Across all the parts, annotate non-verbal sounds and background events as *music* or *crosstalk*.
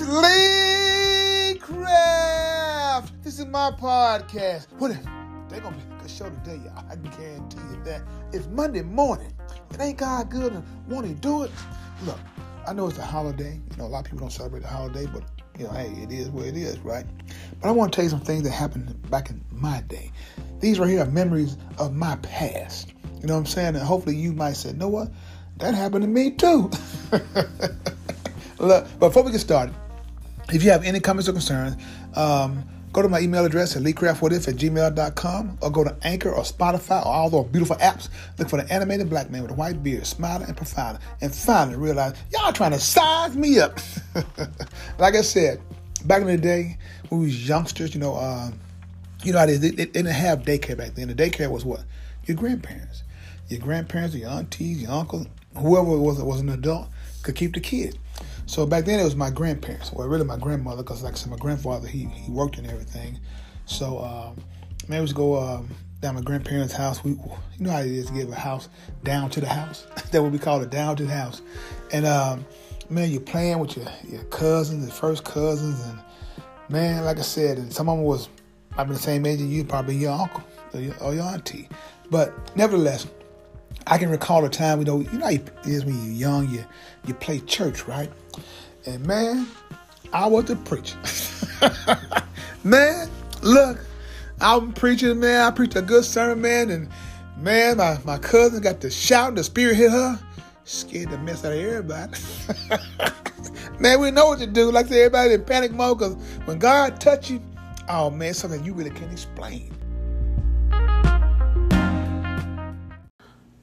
Lee Craft. This is my podcast. What if they're gonna be a good show today, y'all? I guarantee you that. It's Monday morning. It ain't God good and want to do it. Look, I know it's a holiday. You know, a lot of people don't celebrate the holiday, but you know, hey, it is what it is, right? But I want to tell you some things that happened back in my day. These right here are memories of my past. You know what I'm saying? And hopefully you might say, know what? That happened to me too. *laughs* Look, before we get started, if you have any comments or concerns, um, go to my email address at leecraftwhatif at gmail.com or go to Anchor or Spotify or all those beautiful apps. Look for the animated black man with a white beard, smiling and profiling. And finally realize y'all trying to size me up. *laughs* like I said, back in the day when we was youngsters, you know, uh, you know how they, they, they didn't have daycare back then. The daycare was what? Your grandparents. Your grandparents, your aunties, your uncle, whoever it was was an adult could keep the kids. So back then it was my grandparents, well really my grandmother, because like I said, my grandfather he he worked and everything. So um, man, we go um, down my grandparents' house. We you know how it is to give a house down to the house. *laughs* that what we call a down to the house. And um, man, you're playing with your your cousins, the first cousins, and man, like I said, and some of them was probably the same age as you, probably your uncle or your, or your auntie. But nevertheless, I can recall a time, you know, you know how it is when you're young, you you play church, right? And man, I was the preacher. *laughs* man, look, I'm preaching, man. I preached a good sermon, man, and man, my, my cousin got to shout, the spirit hit her, scared the mess out of everybody. *laughs* man, we know what to do. Like I said, everybody in panic mode because when God touch you, oh man, something you really can't explain.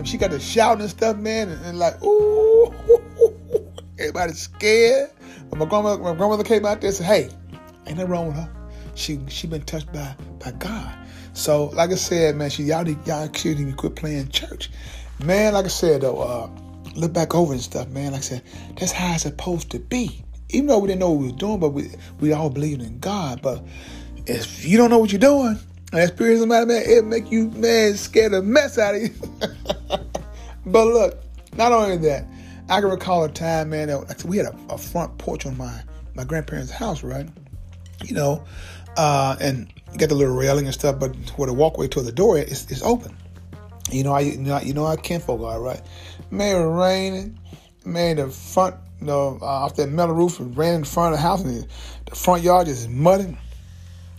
And she got the shouting and stuff, man, and, and like, ooh, *laughs* everybody's scared. But my grandmother, my grandmother came out there and said, hey, ain't nothing wrong with her. She she been touched by by God. So like I said, man, she y'all y'all need to quit playing church. Man, like I said though, uh, look back over and stuff, man. Like I said, that's how it's supposed to be. Even though we didn't know what we were doing, but we we all believed in God. But if you don't know what you're doing, and experience matter, man, it make you man scared the mess out of you. *laughs* but look, not only that, I can recall a time, man, that we had a, a front porch on my my grandparents' house, right? You know, uh, and got the little railing and stuff, but where the walkway to the door is, is open. You know, I you know, you know how kinfolk are, right? Man, it raining. Man, the front, you know, uh, off that metal roof, it ran in front of the house, and the, the front yard just muddy.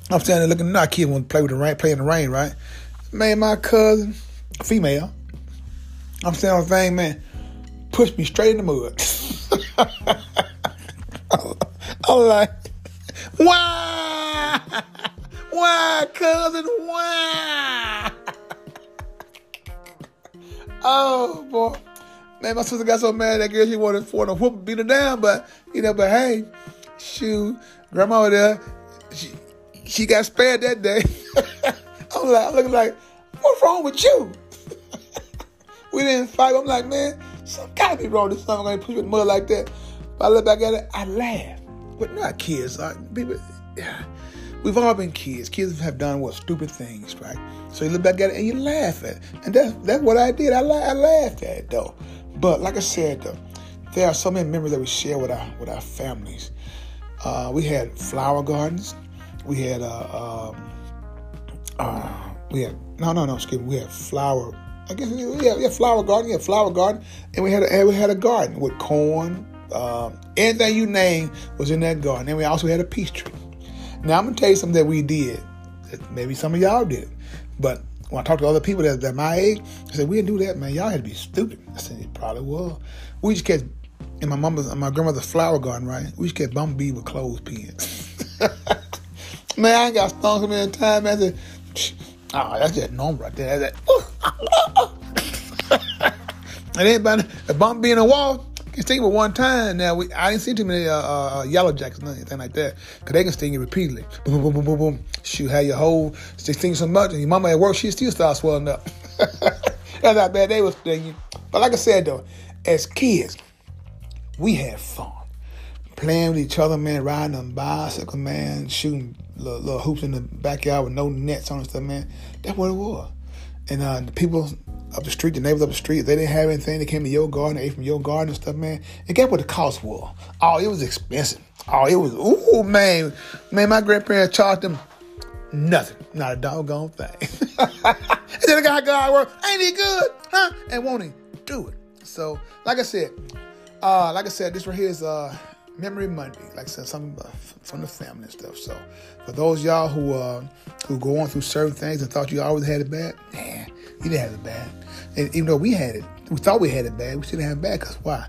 I'm standing there looking. Not kid want to play with the rain, play in the rain, right? Man, my cousin, female. I'm saying the thing, man, pushed me straight in the mud. *laughs* I'm like, why? Why, cousin? Why? oh boy. Man, my sister got so mad that girl she wanted for to whoop beat her down, but you know, but hey, shoot, grandma there, she she got spared that day. *laughs* I'm like, I'm looking like, what's wrong with you? We didn't fight. I'm like, man, something gotta be wrong. This son gonna in the mud like that. But I look back at it, I laugh. But not kids. Uh, people, yeah. We've all been kids. Kids have done what stupid things, right? So you look back at it and you laugh at it. And that's that's what I did. I, la- I laughed at it though. But like I said though, there are so many memories that we share with our with our families. Uh, we had flower gardens. We had uh, um, uh, we had no no no excuse me. We had flower. I guess yeah flower garden. Yeah flower garden. And we had a, and we had a garden with corn. Um, anything you name was in that garden. And we also had a peach tree. Now I'm gonna tell you something that we did. That maybe some of y'all did, but when I talked to other people that, that my age, I said we didn't do that, man. Y'all had to be stupid. I said it probably was. We just catch in my mama's, my grandmother's flower garden, right? We just catch bumblebee with clothespins. *laughs* man, I got stung so many times. I said, oh, that's just normal right there. That's that. *laughs* and anybody, a bumblebee being a wall, can sting you one time. Now we, I didn't see too many uh, uh, yellow jackets, anything like that, because they can sting you repeatedly. Boom, boom, boom, boom, boom. Shoot, how your whole they sting so much, and your mama at work, she still starts swelling up. *laughs* That's how bad they was stinging. But like I said though, as kids, we had fun playing with each other, man, riding on bicycle, man, shooting little, little, hoops in the backyard with no nets on and stuff, man. That's what it was. And uh, the people up the street, the neighbors up the street, they didn't have anything. They came to your garden, ate from your garden and stuff, man. And guess what the cost was? Oh, it was expensive. Oh, it was, ooh, man. Man, my grandparents charged them nothing. Not a doggone thing. *laughs* and then the guy got work, ain't he good? Huh? And won't he do it? So, like I said, uh, like I said, this right here is uh Memory Monday, like I said, something from the family and stuff. So, for those y'all who uh, who go on through certain things and thought you always had it bad, man, you didn't have it bad. And even though we had it, we thought we had it bad, we didn't have it bad because why?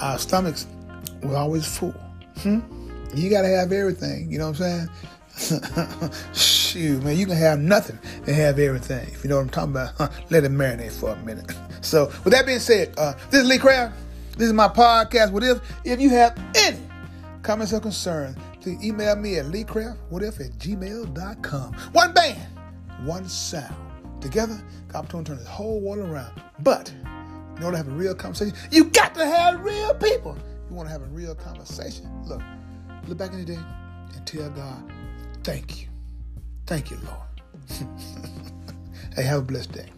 Our stomachs were always full. Hmm? You got to have everything. You know what I'm saying? *laughs* Shoot, man, you can have nothing and have everything. If you know what I'm talking about, let it marinate for a minute. *laughs* So, with that being said, uh, this is Lee Craft. This is my podcast. What if? If you have any comments or concerns, please email me at leecraftwhatif at gmail.com. One band, one sound. Together, God to turn this whole world around. But in order to have a real conversation, you got to have real people. You want to have a real conversation? Look, look back in the day and tell God, thank you. Thank you, Lord. *laughs* hey, have a blessed day.